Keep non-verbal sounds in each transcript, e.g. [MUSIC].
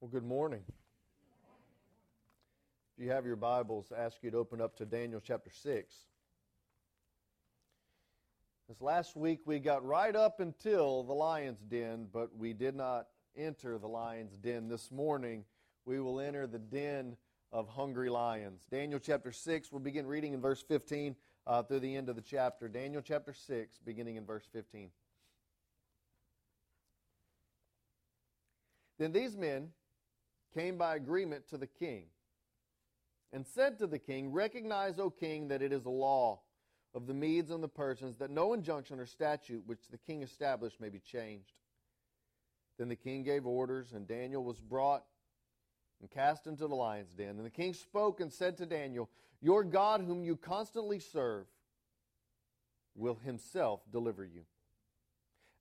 Well, good morning. If you have your Bibles, I ask you to open up to Daniel chapter 6. This last week we got right up until the lion's den, but we did not enter the lion's den. This morning we will enter the den of hungry lions. Daniel chapter 6, we'll begin reading in verse 15 uh, through the end of the chapter. Daniel chapter 6, beginning in verse 15. Then these men came by agreement to the king and said to the king, Recognize, O king, that it is a law of the Medes and the Persians that no injunction or statute which the king established may be changed. Then the king gave orders, and Daniel was brought and cast into the lion's den. And the king spoke and said to Daniel, Your God, whom you constantly serve, will himself deliver you.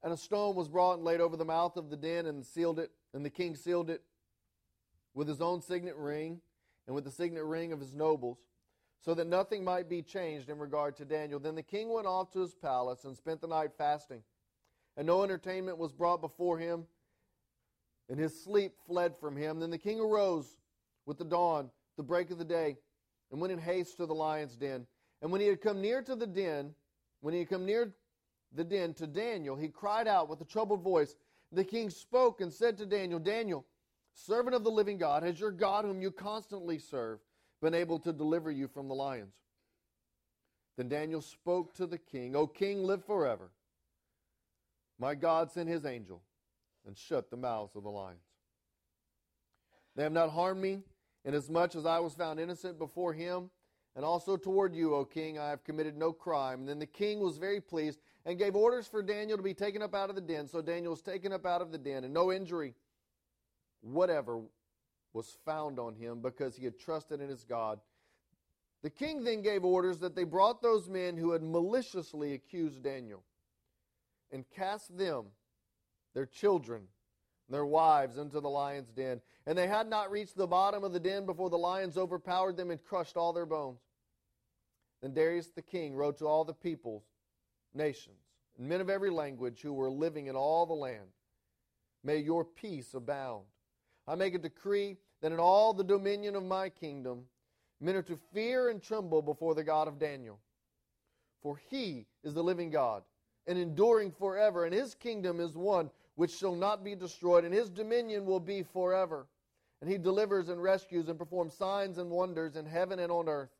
And a stone was brought and laid over the mouth of the den and sealed it, and the king sealed it with his own signet ring and with the signet ring of his nobles, so that nothing might be changed in regard to Daniel. Then the king went off to his palace and spent the night fasting. And no entertainment was brought before him, and his sleep fled from him. Then the king arose with the dawn, the break of the day, and went in haste to the lion's den. And when he had come near to the den, when he had come near the den to Daniel, he cried out with a troubled voice. The king spoke and said to Daniel, Daniel, servant of the living God, has your God, whom you constantly serve, been able to deliver you from the lions? Then Daniel spoke to the king, O king, live forever. My God sent his angel and shut the mouths of the lions. They have not harmed me, inasmuch as I was found innocent before him, and also toward you, O king, I have committed no crime. And then the king was very pleased and gave orders for Daniel to be taken up out of the den. So Daniel was taken up out of the den, and no injury whatever was found on him because he had trusted in his God. The king then gave orders that they brought those men who had maliciously accused Daniel and cast them, their children, their wives, into the lion's den. And they had not reached the bottom of the den before the lions overpowered them and crushed all their bones. Then Darius the king wrote to all the peoples, nations, and men of every language who were living in all the land May your peace abound I make a decree that in all the dominion of my kingdom, men are to fear and tremble before the God of Daniel. For he is the living God, and enduring forever, and his kingdom is one which shall not be destroyed, and his dominion will be forever. And he delivers and rescues and performs signs and wonders in heaven and on earth.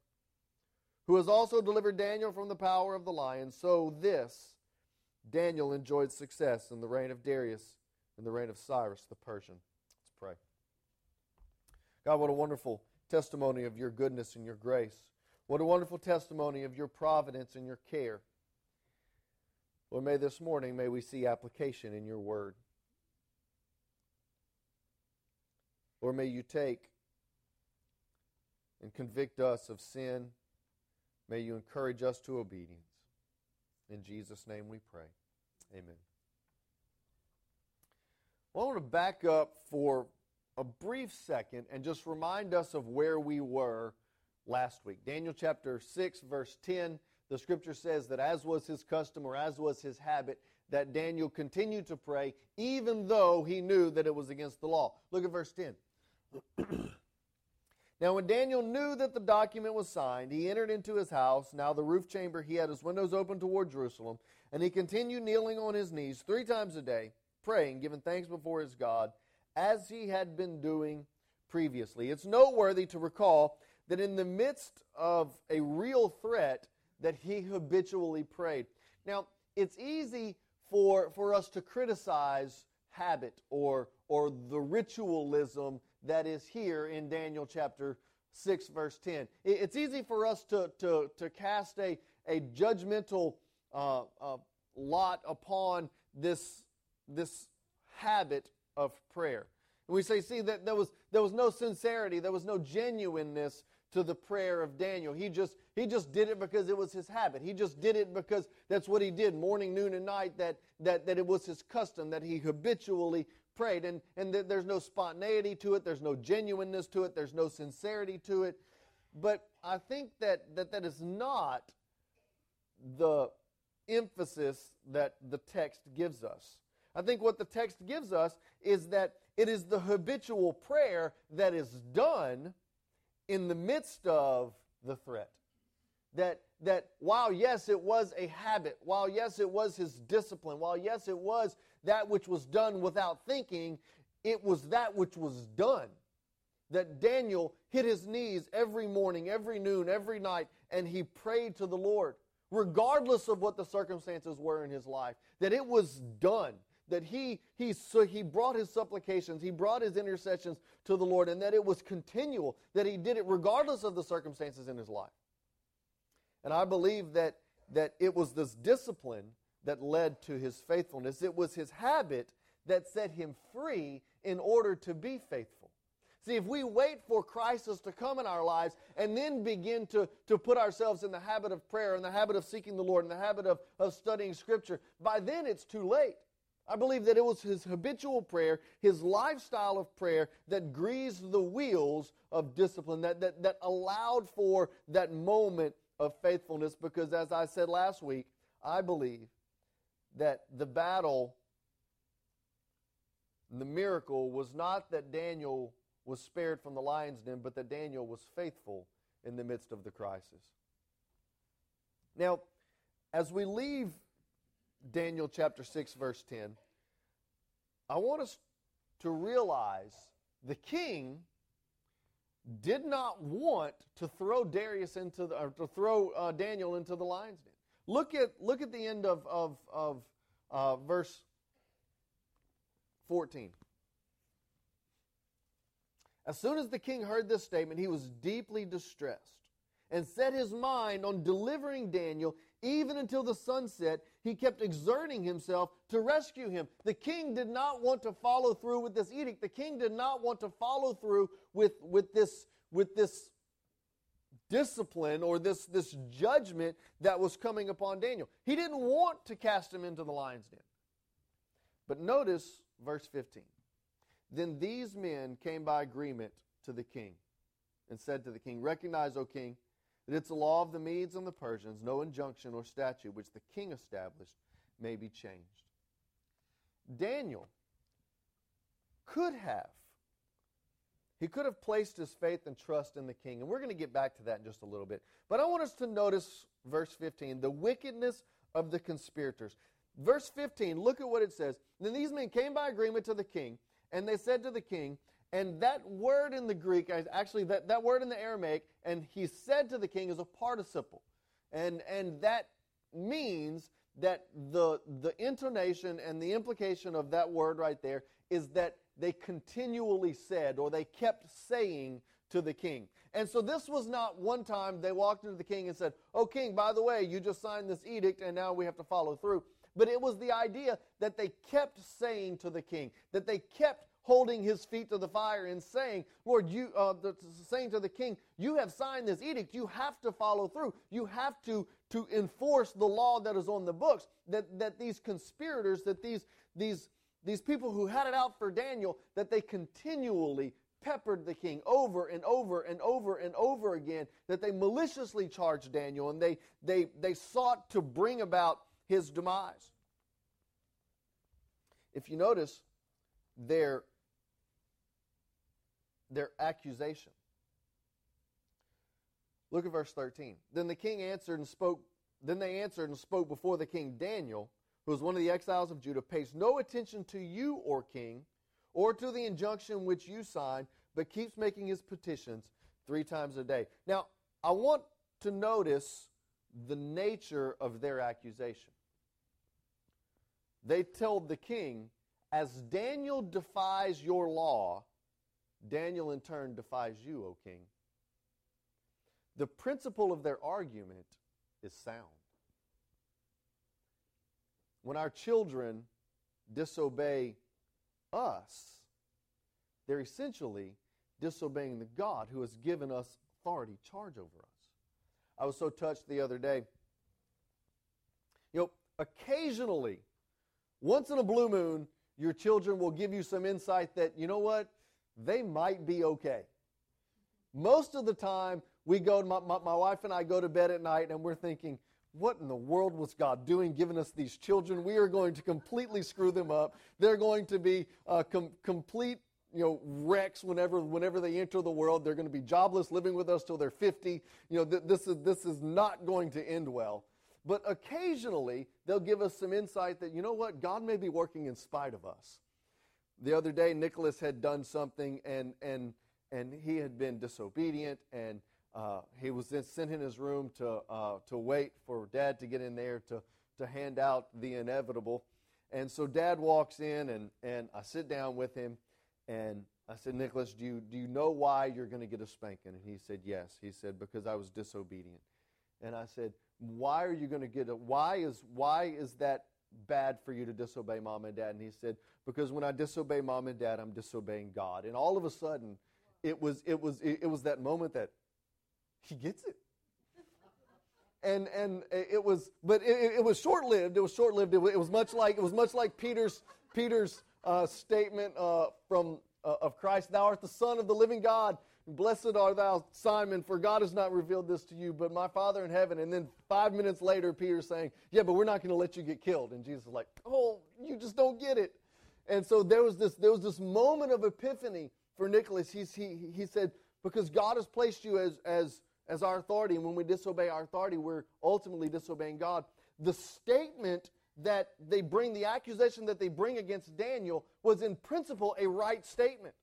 Who has also delivered Daniel from the power of the lion. So this Daniel enjoyed success in the reign of Darius and the reign of Cyrus the Persian pray. God, what a wonderful testimony of your goodness and your grace. What a wonderful testimony of your providence and your care. Lord, may this morning, may we see application in your word. Lord, may you take and convict us of sin. May you encourage us to obedience. In Jesus' name we pray. Amen. Well, I want to back up for a brief second and just remind us of where we were last week. Daniel chapter 6, verse 10, the scripture says that as was his custom or as was his habit, that Daniel continued to pray even though he knew that it was against the law. Look at verse 10. [CLEARS THROAT] now, when Daniel knew that the document was signed, he entered into his house. Now, the roof chamber, he had his windows open toward Jerusalem, and he continued kneeling on his knees three times a day praying, giving thanks before his God, as he had been doing previously. It's noteworthy to recall that in the midst of a real threat, that he habitually prayed. Now, it's easy for, for us to criticize habit or, or the ritualism that is here in Daniel chapter 6, verse 10. It's easy for us to, to, to cast a, a judgmental uh, uh, lot upon this this habit of prayer. And we say, see, that there was, there was no sincerity, there was no genuineness to the prayer of Daniel. He just, he just did it because it was his habit. He just did it because that's what he did morning, noon, and night, that, that, that it was his custom, that he habitually prayed. And, and there's no spontaneity to it, there's no genuineness to it, there's no sincerity to it. But I think that that, that is not the emphasis that the text gives us. I think what the text gives us is that it is the habitual prayer that is done in the midst of the threat. That, that while, yes, it was a habit, while, yes, it was his discipline, while, yes, it was that which was done without thinking, it was that which was done. That Daniel hit his knees every morning, every noon, every night, and he prayed to the Lord, regardless of what the circumstances were in his life. That it was done that he, he, so he brought his supplications, he brought his intercessions to the Lord, and that it was continual, that he did it regardless of the circumstances in his life. And I believe that, that it was this discipline that led to his faithfulness. It was his habit that set him free in order to be faithful. See, if we wait for crisis to come in our lives and then begin to, to put ourselves in the habit of prayer, in the habit of seeking the Lord, in the habit of, of studying Scripture, by then it's too late. I believe that it was his habitual prayer, his lifestyle of prayer, that greased the wheels of discipline, that, that, that allowed for that moment of faithfulness. Because as I said last week, I believe that the battle, the miracle, was not that Daniel was spared from the lion's den, but that Daniel was faithful in the midst of the crisis. Now, as we leave Daniel chapter 6, verse 10, I want us to realize the king did not want to throw Darius into the, or to throw uh, Daniel into the lion's den. Look at look at the end of of, of uh, verse 14. As soon as the king heard this statement, he was deeply distressed and set his mind on delivering Daniel even until the sunset, he kept exerting himself to rescue him. The king did not want to follow through with this edict. The king did not want to follow through with, with, this, with this discipline or this, this judgment that was coming upon Daniel. He didn't want to cast him into the lion's den. But notice verse 15. Then these men came by agreement to the king and said to the king, Recognize, O king, that it's the law of the Medes and the Persians, no injunction or statute which the king established may be changed. Daniel could have. He could have placed his faith and trust in the king. And we're going to get back to that in just a little bit. But I want us to notice verse 15 the wickedness of the conspirators. Verse 15, look at what it says. Then these men came by agreement to the king, and they said to the king, and that word in the Greek, actually, that, that word in the Aramaic, and he said to the king, is a participle. And, and that means that the, the intonation and the implication of that word right there is that they continually said or they kept saying to the king. And so this was not one time they walked into the king and said, Oh, king, by the way, you just signed this edict and now we have to follow through. But it was the idea that they kept saying to the king, that they kept holding his feet to the fire and saying, Lord, you, uh, saying to the king, you have signed this edict. You have to follow through. You have to, to enforce the law that is on the books. That, that these conspirators, that these, these, these people who had it out for Daniel, that they continually peppered the king over and over and over and over again, that they maliciously charged Daniel and they, they, they sought to bring about his demise. If you notice, their their accusation. Look at verse 13. Then the king answered and spoke, then they answered and spoke before the king Daniel, who was one of the exiles of Judah, pays no attention to you, or king, or to the injunction which you signed, but keeps making his petitions three times a day. Now, I want to notice the nature of their accusation. They told the king, as Daniel defies your law, Daniel, in turn, defies you, O king. The principle of their argument is sound. When our children disobey us, they're essentially disobeying the God who has given us authority, charge over us. I was so touched the other day. You know, occasionally, once in a blue moon, your children will give you some insight that, you know what, they might be okay. Most of the time, we go, my, my, my, wife and I go to bed at night and we're thinking, what in the world was God doing giving us these children? We are going to completely screw them up. They're going to be uh, com- complete you know, wrecks whenever, whenever they enter the world. They're going to be jobless, living with us till they're 50. You know, th- this, is, this is not going to end well. But occasionally, they'll give us some insight that, you know what, God may be working in spite of us. The other day, Nicholas had done something, and, and, and he had been disobedient, and uh, he was then sent in his room to, uh, to wait for dad to get in there to, to hand out the inevitable. And so dad walks in, and, and I sit down with him, and I said, Nicholas, do you, do you know why you're going to get a spanking? And he said, Yes. He said, Because I was disobedient. And I said, Why are you going to get a why is why is that bad for you to disobey mom and dad? And he said, Because when I disobey mom and dad, I'm disobeying God. And all of a sudden, it was it was it, was that moment that he gets it. And and it was, but it, it was short lived. It was short lived. It, it, was much like it was much like Peter's Peter's uh, statement uh, from uh, of Christ. Thou art the Son of the living God. Blessed art thou, Simon, for God has not revealed this to you, but my Father in heaven. And then five minutes later, Peter's saying, Yeah, but we're not going to let you get killed. And Jesus is like, Oh, you just don't get it. And so there was this, there was this moment of epiphany for Nicholas. He's, he, he said, Because God has placed you as, as as our authority. And when we disobey our authority, we're ultimately disobeying God. The statement that they bring, the accusation that they bring against Daniel, was in principle a right statement.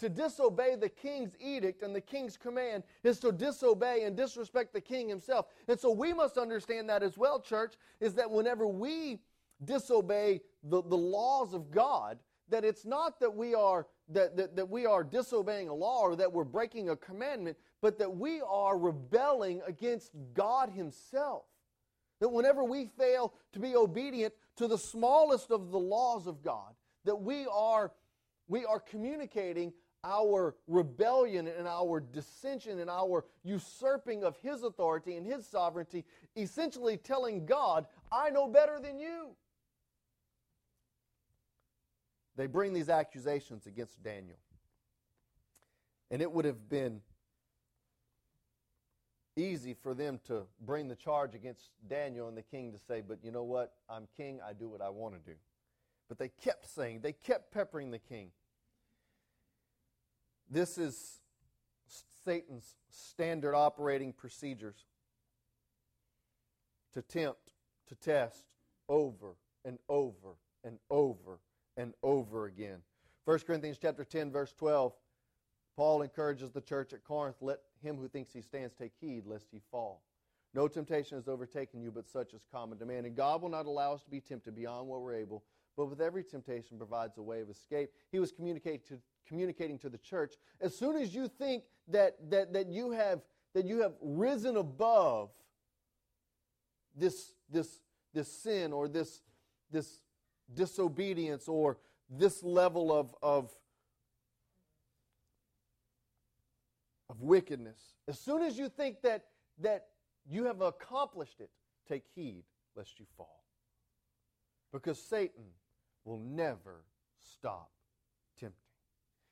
To disobey the king's edict and the king's command is to disobey and disrespect the king himself. And so we must understand that as well, church, is that whenever we disobey the, the laws of God, that it's not that we are that, that, that we are disobeying a law or that we're breaking a commandment, but that we are rebelling against God Himself. That whenever we fail to be obedient to the smallest of the laws of God, that we are, we are communicating our rebellion and our dissension and our usurping of His authority and His sovereignty, essentially telling God, I know better than you. They bring these accusations against Daniel. And it would have been easy for them to bring the charge against Daniel and the king to say, But you know what? I'm king. I do what I want to do. But they kept saying, they kept peppering the king. This is Satan's standard operating procedures to tempt, to test over and over and over and over again. 1 Corinthians chapter 10 verse 12 Paul encourages the church at Corinth, let him who thinks he stands take heed lest he fall. No temptation has overtaken you, but such is common to man. And God will not allow us to be tempted beyond what we're able, but with every temptation provides a way of escape. He was communicating to, communicating to the church. As soon as you think that, that, that, you have, that you have risen above this, this, this sin or this, this disobedience or this level of, of of wickedness. As soon as you think that, that you have accomplished it, take heed lest you fall. Because Satan will never stop tempting.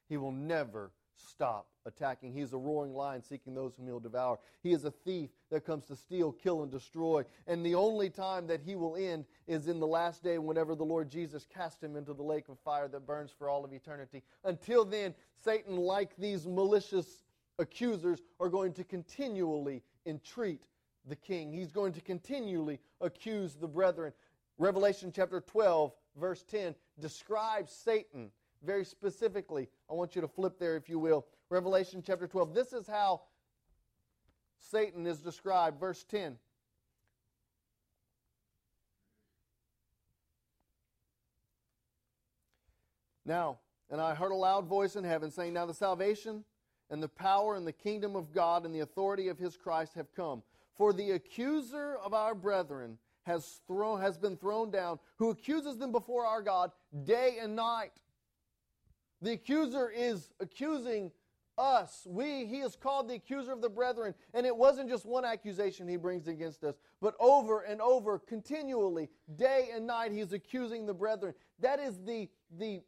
He will never stop attacking. He is a roaring lion seeking those whom he'll devour. He is a thief that comes to steal, kill, and destroy. And the only time that he will end is in the last day whenever the Lord Jesus cast him into the lake of fire that burns for all of eternity. Until then, Satan, like these malicious accusers are going to continually entreat the king. He's going to continually accuse the brethren. Revelation chapter 12, verse 10, describes Satan very specifically. I want you to flip there, if you will. Revelation chapter 12. This is how Satan is described. Verse 10. Now, and I heard a loud voice in heaven saying, Now the salvation and the power and the kingdom of God and the authority of his Christ have come. For the accuser of our brethren has, thrown, has been thrown down, who accuses them before our God day and night. The accuser is accusing us. We, he is called the accuser of the brethren. And it wasn't just one accusation he brings against us, but over and over, continually, day and night, he's accusing the brethren. That is the, the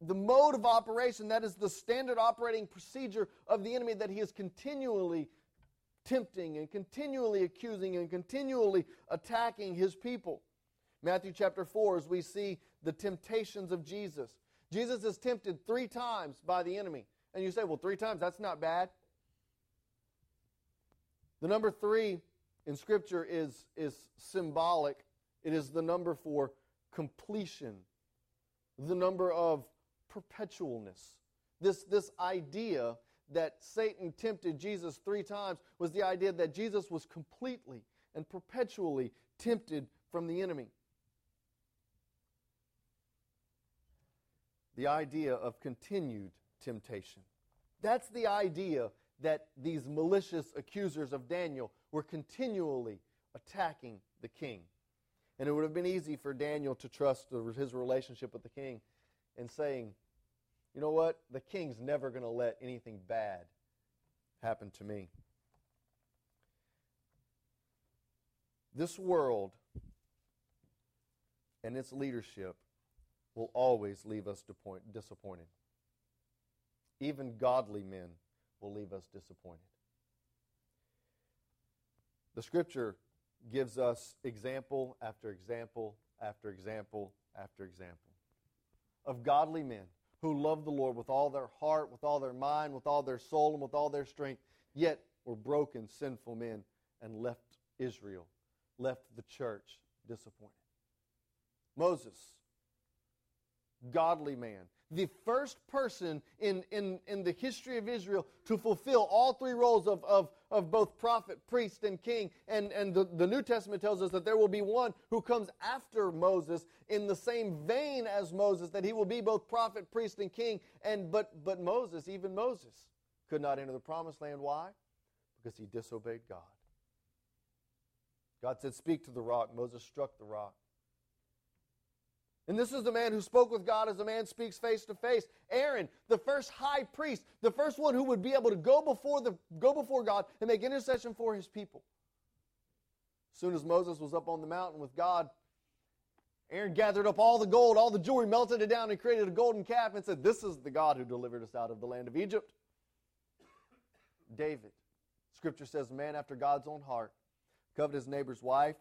the mode of operation, that is the standard operating procedure of the enemy that he is continually tempting and continually accusing and continually attacking his people. Matthew chapter 4, as we see the temptations of Jesus, Jesus is tempted three times by the enemy. And you say, well, three times, that's not bad. The number three in Scripture is, is symbolic, it is the number for completion, the number of perpetualness. This, this idea that Satan tempted Jesus three times was the idea that Jesus was completely and perpetually tempted from the enemy. The idea of continued temptation. That's the idea that these malicious accusers of Daniel were continually attacking the king. And it would have been easy for Daniel to trust his relationship with the king and saying, you know what? The king's never going to let anything bad happen to me. This world and its leadership will always leave us disappointed. Even godly men will leave us disappointed. The scripture gives us example after example after example after example of godly men who love the Lord with all their heart, with all their mind, with all their soul, and with all their strength, yet were broken, sinful men and left Israel, left the church disappointed. Moses, godly man, the first person in, in, in the history of Israel to fulfill all three roles of, of, of both prophet, priest, and king. And, and the, the New Testament tells us that there will be one who comes after Moses in the same vein as Moses, that he will be both prophet, priest, and king. And but but Moses, even Moses, could not enter the promised land. Why? Because he disobeyed God. God said, Speak to the rock. Moses struck the rock. And this is the man who spoke with God as a man speaks face to face. Aaron, the first high priest, the first one who would be able to go before, the, go before God and make intercession for his people. As soon as Moses was up on the mountain with God, Aaron gathered up all the gold, all the jewelry, melted it down, and created a golden calf and said, This is the God who delivered us out of the land of Egypt. David, Scripture says, a man after God's own heart, coveted his neighbor's wife,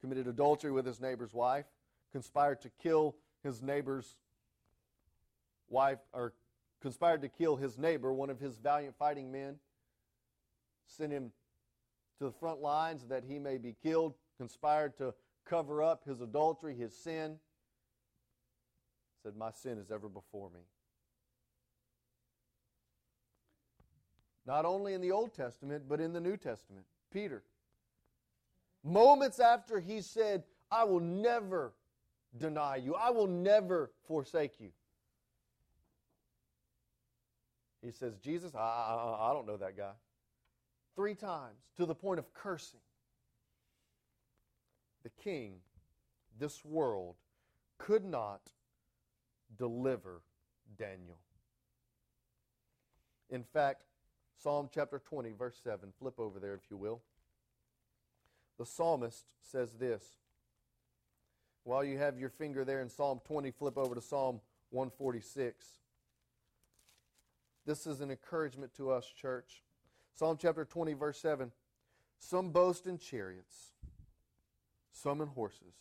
committed adultery with his neighbor's wife conspired to kill his neighbor's wife, or conspired to kill his neighbor, one of his valiant fighting men, sent him to the front lines that he may be killed, conspired to cover up his adultery, his sin. Said, My sin is ever before me. Not only in the Old Testament, but in the New Testament. Peter. Moments after he said, I will never deny you. I will never forsake you. He says, Jesus, I, I, I don't know that guy. Three times to the point of cursing. The king, this world, could not deliver Daniel. In fact, Psalm chapter 20, verse 7, flip over there if you will. The psalmist says this while you have your finger there in Psalm 20, flip over to Psalm 146. This is an encouragement to us, church. Psalm chapter 20, verse 7. Some boast in chariots, some in horses,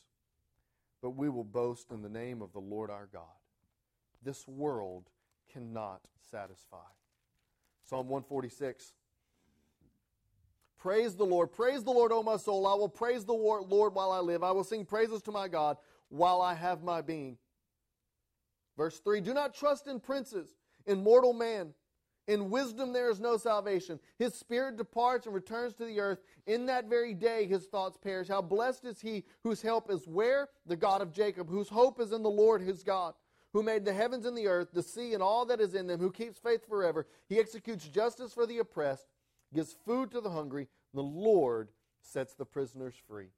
but we will boast in the name of the Lord our God. This world cannot satisfy. Psalm 146. Praise the Lord. Praise the Lord, O my soul. I will praise the Lord while I live. I will sing praises to my God while I have my being. Verse 3 Do not trust in princes, in mortal man. In wisdom there is no salvation. His spirit departs and returns to the earth. In that very day his thoughts perish. How blessed is he whose help is where? The God of Jacob, whose hope is in the Lord his God, who made the heavens and the earth, the sea and all that is in them, who keeps faith forever. He executes justice for the oppressed gives food to the hungry. The Lord sets the prisoners free.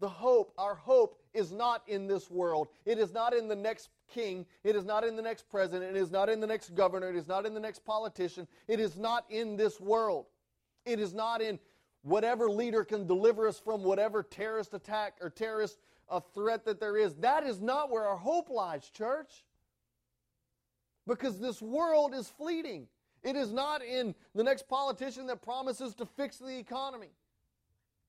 The hope, our hope, is not in this world. It is not in the next king. It is not in the next president. It is not in the next governor. It is not in the next politician. It is not in this world. It is not in whatever leader can deliver us from whatever terrorist attack or terrorist uh, threat that there is. That is not where our hope lies, church. Because this world is fleeting. It is not in the next politician that promises to fix the economy.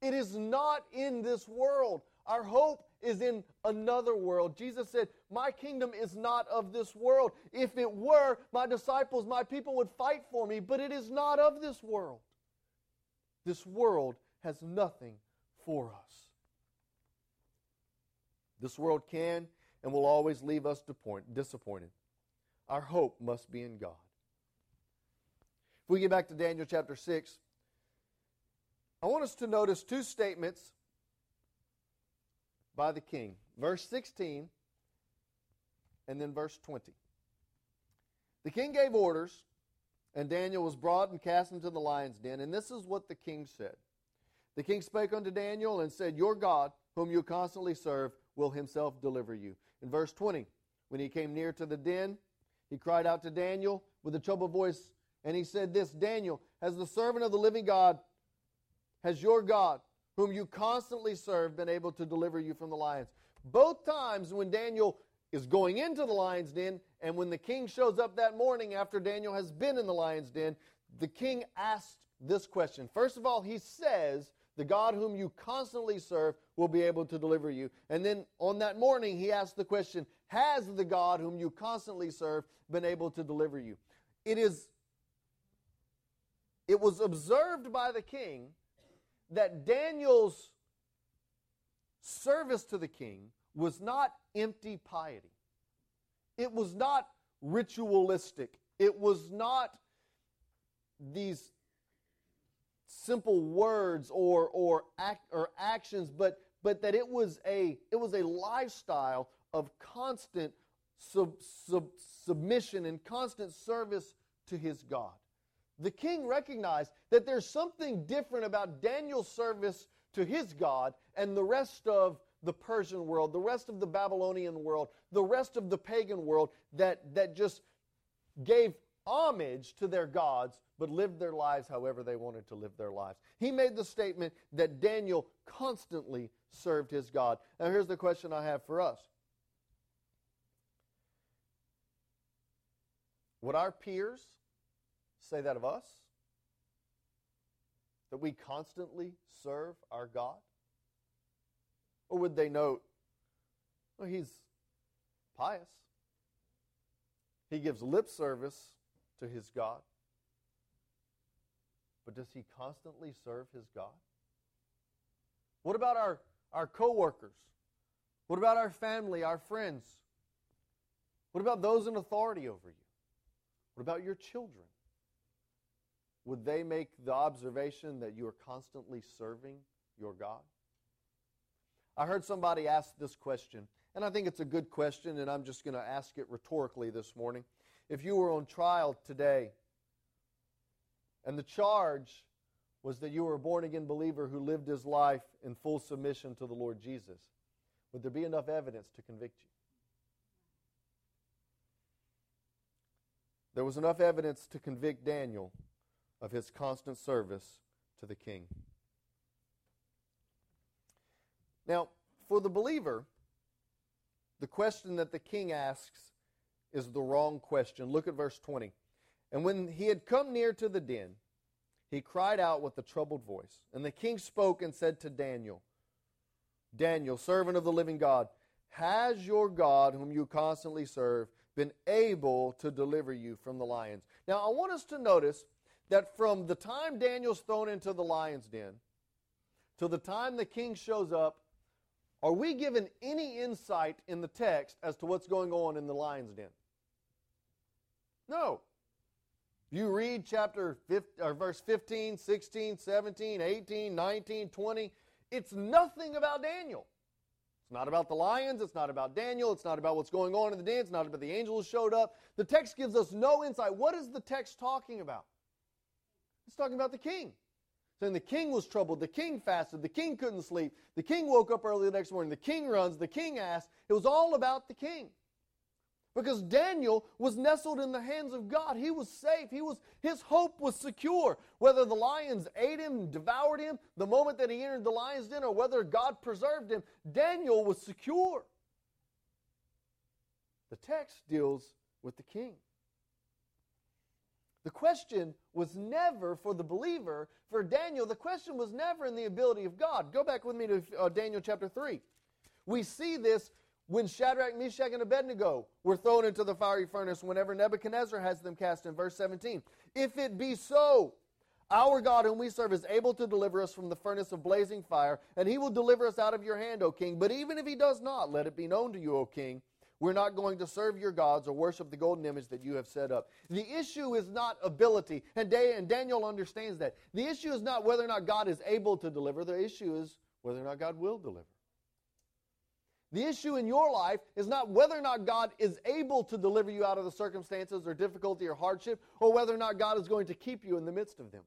It is not in this world. Our hope is in another world. Jesus said, My kingdom is not of this world. If it were, my disciples, my people would fight for me, but it is not of this world. This world has nothing for us. This world can and will always leave us disappointed. Our hope must be in God. We get back to Daniel chapter 6, I want us to notice two statements by the king. Verse 16 and then verse 20. The king gave orders, and Daniel was brought and cast into the lion's den. And this is what the king said The king spake unto Daniel and said, Your God, whom you constantly serve, will himself deliver you. In verse 20, when he came near to the den, he cried out to Daniel with a troubled voice, and he said, This Daniel, has the servant of the living God, has your God, whom you constantly serve, been able to deliver you from the lions? Both times when Daniel is going into the lion's den, and when the king shows up that morning after Daniel has been in the lion's den, the king asked this question. First of all, he says, the God whom you constantly serve will be able to deliver you. And then on that morning, he asked the question Has the God whom you constantly serve been able to deliver you? It is. It was observed by the king that Daniel's service to the king was not empty piety. It was not ritualistic. It was not these simple words or or act or actions, but but that it was a it was a lifestyle of constant sub, sub, submission and constant service to his God. The king recognized that there's something different about Daniel's service to his God and the rest of the Persian world, the rest of the Babylonian world, the rest of the pagan world that, that just gave homage to their gods, but lived their lives however they wanted to live their lives. He made the statement that Daniel constantly served his God. Now, here's the question I have for us Would our peers say that of us? That we constantly serve our God? Or would they note, well, he's pious? He gives lip service to his God. But does he constantly serve his God? What about our, our coworkers? What about our family, our friends? What about those in authority over you? What about your children? Would they make the observation that you are constantly serving your God? I heard somebody ask this question, and I think it's a good question, and I'm just going to ask it rhetorically this morning. If you were on trial today and the charge was that you were a born again believer who lived his life in full submission to the Lord Jesus, would there be enough evidence to convict you? There was enough evidence to convict Daniel of his constant service to the king. Now, for the believer, the question that the king asks is the wrong question. Look at verse 20. And when he had come near to the den, he cried out with a troubled voice. And the king spoke and said to Daniel, Daniel, servant of the living God, has your God, whom you constantly serve, been able to deliver you from the lions? Now, I want us to notice that from the time Daniel's thrown into the lion's den till the time the king shows up, are we given any insight in the text as to what's going on in the lion's den? No. You read chapter 15, or verse 15, 16, 17, 18, 19, 20. It's nothing about Daniel. It's not about the lions. It's not about Daniel. It's not about what's going on in the den. It's not about the angels showed up. The text gives us no insight. What is the text talking about? It's talking about the king. Saying the king was troubled. The king fasted. The king couldn't sleep. The king woke up early the next morning. The king runs. The king asked. It was all about the king. Because Daniel was nestled in the hands of God. He was safe. He was, his hope was secure. Whether the lions ate him, devoured him the moment that he entered the lion's den, or whether God preserved him, Daniel was secure. The text deals with the king. The question was never for the believer. For Daniel, the question was never in the ability of God. Go back with me to uh, Daniel chapter 3. We see this when Shadrach, Meshach, and Abednego were thrown into the fiery furnace whenever Nebuchadnezzar has them cast in verse 17. If it be so, our God, whom we serve, is able to deliver us from the furnace of blazing fire, and he will deliver us out of your hand, O king. But even if he does not, let it be known to you, O king, we're not going to serve your gods or worship the golden image that you have set up. The issue is not ability, and Daniel understands that. The issue is not whether or not God is able to deliver, the issue is whether or not God will deliver. The issue in your life is not whether or not God is able to deliver you out of the circumstances or difficulty or hardship, or whether or not God is going to keep you in the midst of them.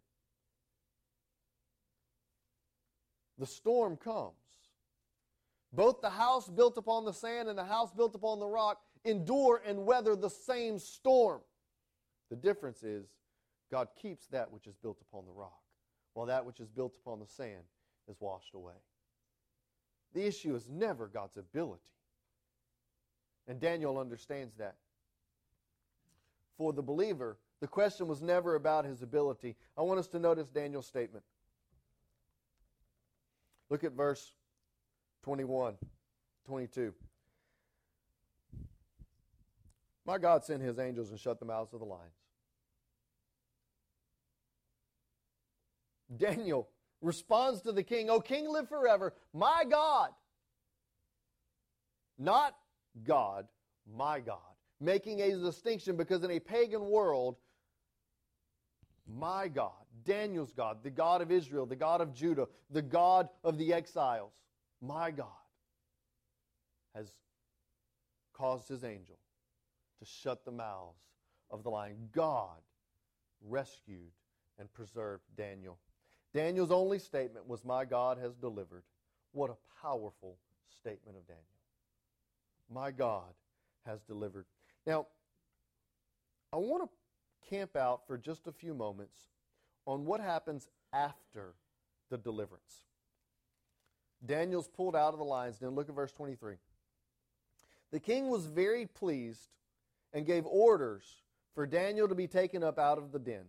The storm comes. Both the house built upon the sand and the house built upon the rock endure and weather the same storm. The difference is God keeps that which is built upon the rock, while that which is built upon the sand is washed away. The issue is never God's ability. And Daniel understands that. For the believer, the question was never about his ability. I want us to notice Daniel's statement. Look at verse 21, 22. My God sent his angels and shut the mouths of the lions. Daniel responds to the king, O king, live forever. My God. Not God, my God. Making a distinction because in a pagan world, my God, Daniel's God, the God of Israel, the God of Judah, the God of the exiles, my God has caused his angel to shut the mouths of the lion. God rescued and preserved Daniel. Daniel's only statement was, My God has delivered. What a powerful statement of Daniel. My God has delivered. Now, I want to camp out for just a few moments on what happens after the deliverance. Daniel's pulled out of the lion's den. Look at verse 23. The king was very pleased and gave orders for Daniel to be taken up out of the den.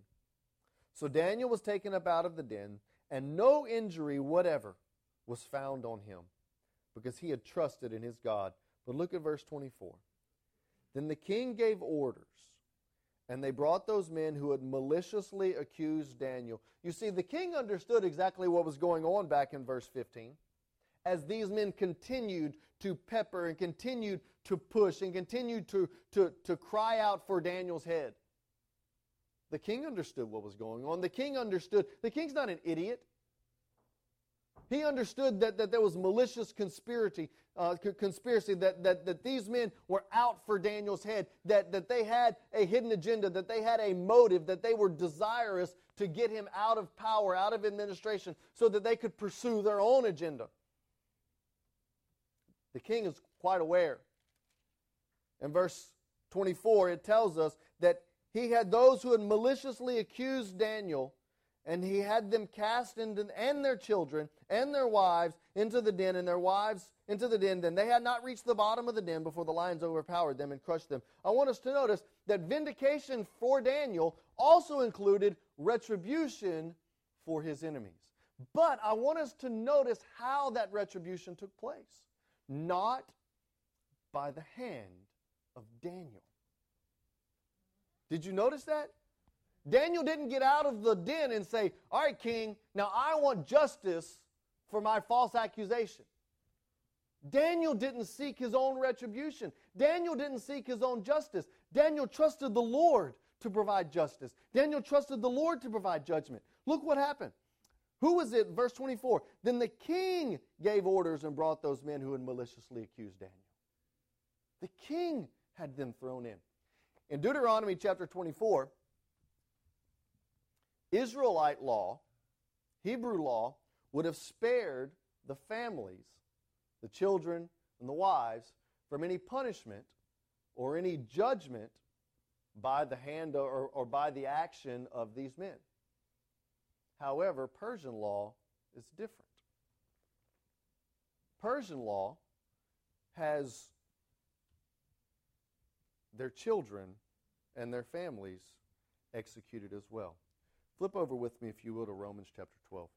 So Daniel was taken up out of the den, and no injury whatever was found on him, because he had trusted in his God. But look at verse 24. Then the king gave orders, and they brought those men who had maliciously accused Daniel. You see, the king understood exactly what was going on back in verse 15 as these men continued to pepper and continued to push and continued to, to, to cry out for Daniel's head. The king understood what was going on. The king understood. The king's not an idiot. He understood that, that there was malicious conspiracy, uh, conspiracy that, that, that these men were out for Daniel's head, that, that they had a hidden agenda, that they had a motive, that they were desirous to get him out of power, out of administration, so that they could pursue their own agenda. The king is quite aware. In verse 24, it tells us that he had those who had maliciously accused Daniel, and he had them cast into, and their children and their wives into the den, and their wives into the den. Then they had not reached the bottom of the den before the lions overpowered them and crushed them. I want us to notice that vindication for Daniel also included retribution for his enemies. But I want us to notice how that retribution took place not by the hand of Daniel. Did you notice that? Daniel didn't get out of the den and say, All right, king, now I want justice for my false accusation. Daniel didn't seek his own retribution. Daniel didn't seek his own justice. Daniel trusted the Lord to provide justice. Daniel trusted the Lord to provide judgment. Look what happened. Who was it? Verse 24. Then the king gave orders and brought those men who had maliciously accused Daniel. The king had them thrown in. In Deuteronomy chapter 24, Israelite law, Hebrew law, would have spared the families, the children, and the wives from any punishment or any judgment by the hand or, or by the action of these men. However, Persian law is different. Persian law has their children and their families executed as well. Flip over with me, if you will, to Romans chapter 12.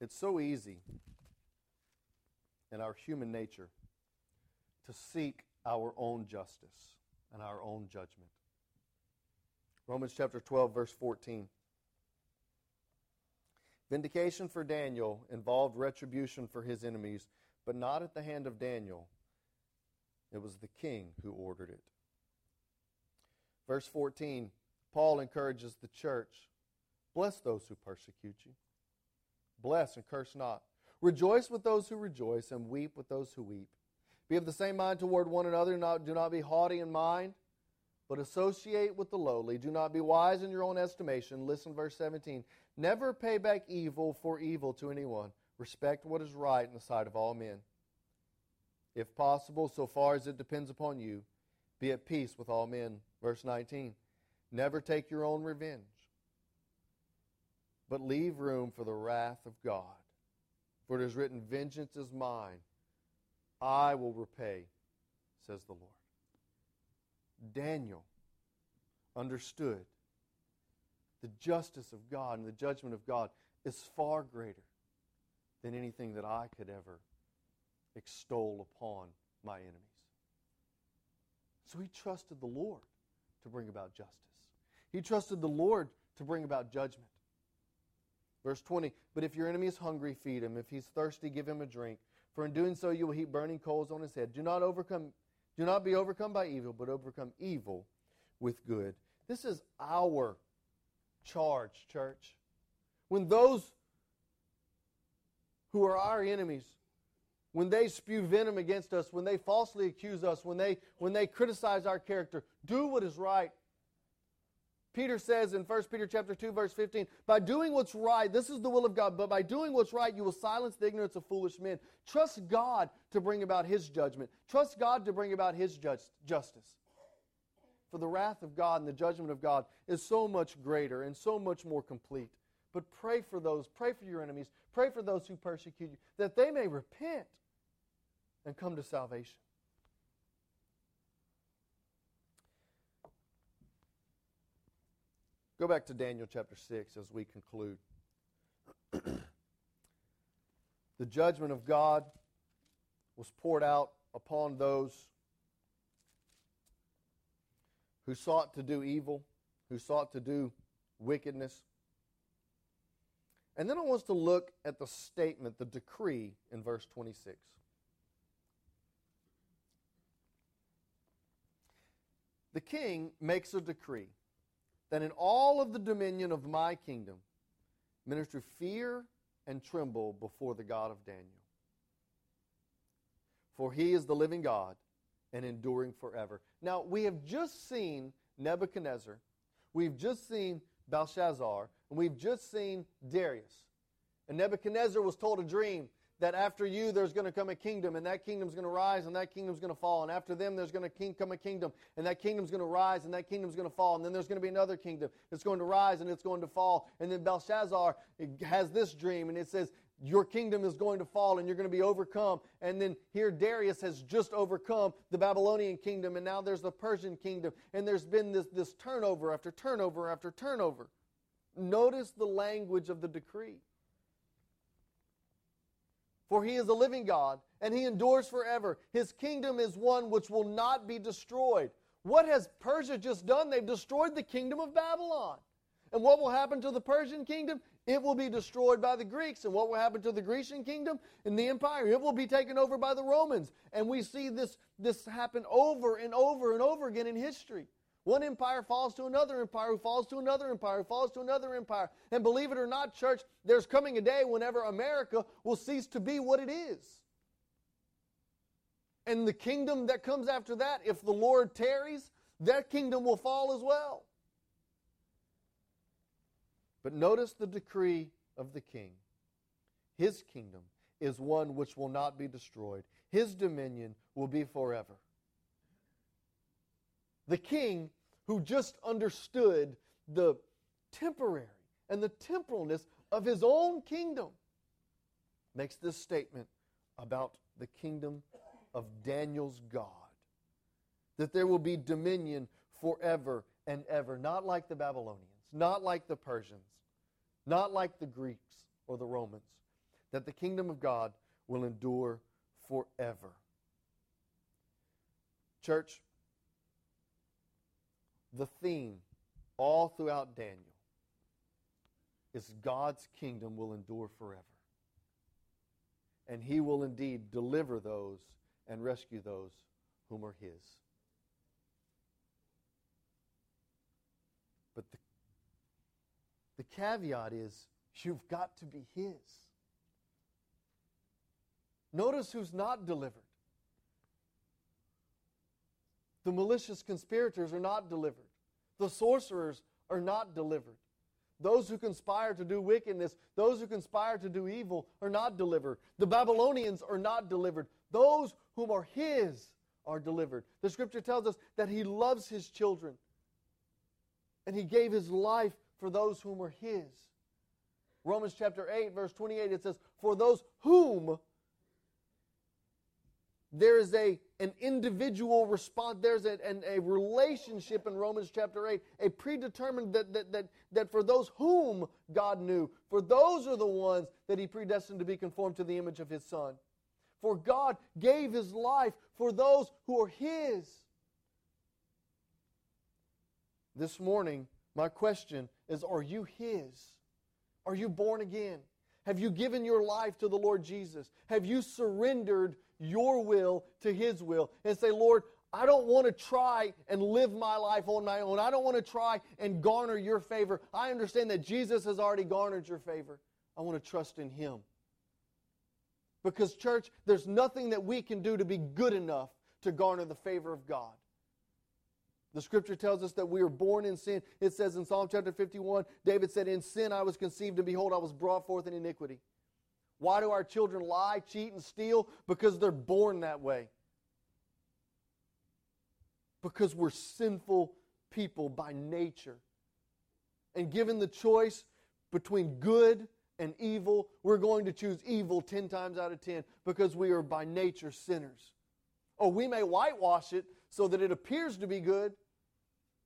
It's so easy in our human nature to seek our own justice and our own judgment. Romans chapter 12, verse 14. Vindication for Daniel involved retribution for his enemies, but not at the hand of Daniel. It was the king who ordered it. Verse 14, Paul encourages the church bless those who persecute you, bless and curse not. Rejoice with those who rejoice, and weep with those who weep. Be of the same mind toward one another. Not, do not be haughty in mind, but associate with the lowly. Do not be wise in your own estimation. Listen, verse 17. Never pay back evil for evil to anyone. Respect what is right in the sight of all men. If possible, so far as it depends upon you, be at peace with all men. Verse 19. Never take your own revenge, but leave room for the wrath of God. For it is written, Vengeance is mine, I will repay, says the Lord. Daniel understood the justice of God and the judgment of God is far greater than anything that I could ever extol upon my enemies. So he trusted the Lord to bring about justice. He trusted the Lord to bring about judgment. Verse 20, but if your enemy is hungry, feed him. If he's thirsty, give him a drink. For in doing so, you will heap burning coals on his head. Do not overcome, do not be overcome by evil, but overcome evil with good. This is our charge, church. When those who are our enemies, when they spew venom against us, when they falsely accuse us, when they, when they criticize our character, do what is right. Peter says in 1 Peter chapter 2 verse 15, by doing what's right, this is the will of God, but by doing what's right, you will silence the ignorance of foolish men. Trust God to bring about his judgment. Trust God to bring about his justice. For the wrath of God and the judgment of God is so much greater and so much more complete. But pray for those, pray for your enemies, pray for those who persecute you, that they may repent and come to salvation. Go back to Daniel chapter 6 as we conclude. [CLEARS THROAT] the judgment of God was poured out upon those who sought to do evil, who sought to do wickedness. And then I want us to look at the statement, the decree in verse 26. The king makes a decree that in all of the dominion of my kingdom, minister fear and tremble before the God of Daniel. For he is the living God and enduring forever. Now, we have just seen Nebuchadnezzar, we've just seen Belshazzar, and we've just seen Darius. And Nebuchadnezzar was told a dream that after you there's going to come a kingdom, and that kingdom's going to rise, and that kingdom's going to fall. And after them there's going to come a kingdom, and that kingdom's going to rise, and that kingdom's going to fall. And then there's going to be another kingdom. It's going to rise, and it's going to fall. And then Belshazzar has this dream, and it says, your kingdom is going to fall and you're going to be overcome. And then here Darius has just overcome the Babylonian kingdom, and now there's the Persian kingdom, and there's been this, this turnover after turnover after turnover. Notice the language of the decree. For he is a living God, and he endures forever. His kingdom is one which will not be destroyed. What has Persia just done? They've destroyed the kingdom of Babylon. And what will happen to the Persian kingdom? It will be destroyed by the Greeks. And what will happen to the Grecian kingdom and the empire? It will be taken over by the Romans. And we see this, this happen over and over and over again in history. One empire falls to another empire, who falls to another empire, who falls to another empire. And believe it or not, church, there's coming a day whenever America will cease to be what it is. And the kingdom that comes after that, if the Lord tarries, that kingdom will fall as well. But notice the decree of the king. His kingdom is one which will not be destroyed, his dominion will be forever. The king who just understood the temporary and the temporalness of his own kingdom makes this statement about the kingdom of Daniel's God. that there will be dominion forever and ever, not like the Babylonians, not like the Persians, not like the Greeks or the Romans, that the kingdom of God will endure forever. Church, the theme all throughout Daniel is God's kingdom will endure forever. And he will indeed deliver those and rescue those whom are his. But the, the caveat is you've got to be his. Notice who's not delivered. The malicious conspirators are not delivered. The sorcerers are not delivered. Those who conspire to do wickedness, those who conspire to do evil, are not delivered. The Babylonians are not delivered. Those whom are His are delivered. The scripture tells us that He loves His children and He gave His life for those whom are His. Romans chapter 8, verse 28, it says, For those whom there is a, an individual response, there's a, an, a relationship in Romans chapter 8, a predetermined that, that, that, that for those whom God knew, for those are the ones that He predestined to be conformed to the image of His Son. For God gave His life for those who are His. This morning, my question is Are you His? Are you born again? Have you given your life to the Lord Jesus? Have you surrendered your will to His will and say, Lord, I don't want to try and live my life on my own. I don't want to try and garner your favor. I understand that Jesus has already garnered your favor. I want to trust in Him. Because, church, there's nothing that we can do to be good enough to garner the favor of God. The scripture tells us that we are born in sin. It says in Psalm chapter 51, David said, In sin I was conceived, and behold, I was brought forth in iniquity. Why do our children lie, cheat, and steal? Because they're born that way. Because we're sinful people by nature. And given the choice between good and evil, we're going to choose evil 10 times out of 10 because we are by nature sinners. Oh, we may whitewash it so that it appears to be good.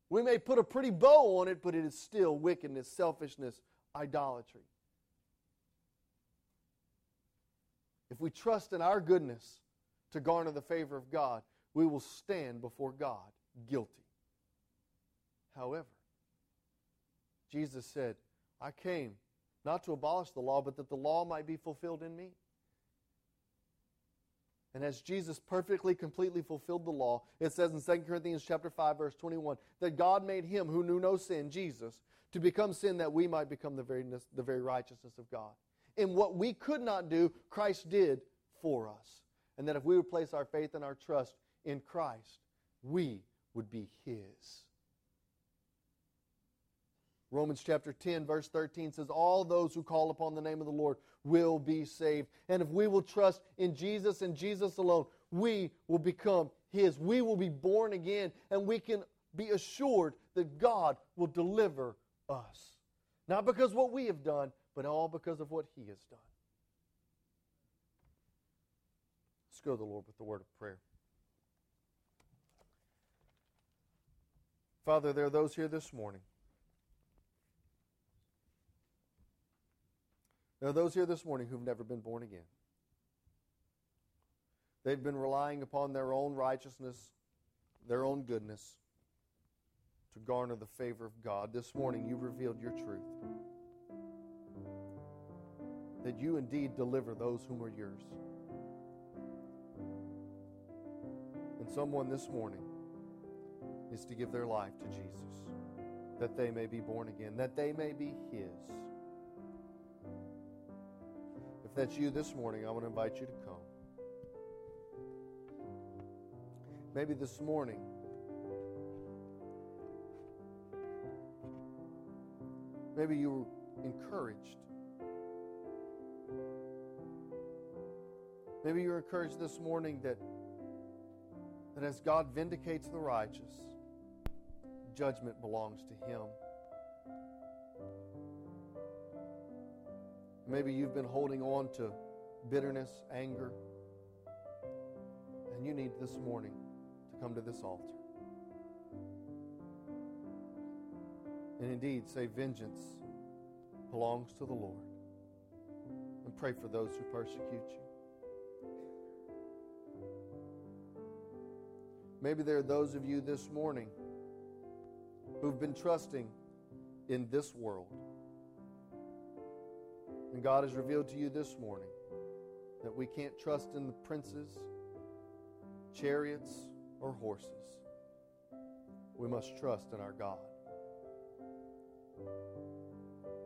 We may put a pretty bow on it, but it is still wickedness, selfishness, idolatry. If we trust in our goodness to garner the favor of God, we will stand before God guilty. However, Jesus said, I came not to abolish the law, but that the law might be fulfilled in me. And as Jesus perfectly, completely fulfilled the law, it says in 2 Corinthians chapter 5, verse 21, that God made him who knew no sin, Jesus, to become sin that we might become the very, the very righteousness of God in what we could not do, Christ did for us. And that if we would place our faith and our trust in Christ, we would be His. Romans chapter 10, verse 13 says, All those who call upon the name of the Lord will be saved. And if we will trust in Jesus and Jesus alone, we will become His. We will be born again, and we can be assured that God will deliver us. Not because what we have done, but all because of what He has done. Let's go to the Lord with the word of prayer. Father, there are those here this morning. There are those here this morning who've never been born again. They've been relying upon their own righteousness, their own goodness to garner the favor of God. This morning, you revealed your truth that you indeed deliver those whom are yours. And someone this morning is to give their life to Jesus, that they may be born again, that they may be His. If that's you this morning, I want to invite you to come. Maybe this morning, maybe you were encouraged Maybe you're encouraged this morning that, that as God vindicates the righteous, judgment belongs to Him. Maybe you've been holding on to bitterness, anger, and you need this morning to come to this altar. And indeed, say, Vengeance belongs to the Lord. Pray for those who persecute you. Maybe there are those of you this morning who've been trusting in this world. And God has revealed to you this morning that we can't trust in the princes, chariots, or horses. We must trust in our God.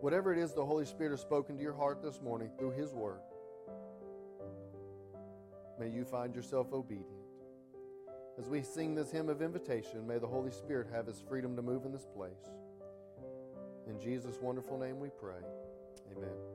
Whatever it is the Holy Spirit has spoken to your heart this morning through His Word, may you find yourself obedient. As we sing this hymn of invitation, may the Holy Spirit have His freedom to move in this place. In Jesus' wonderful name we pray. Amen.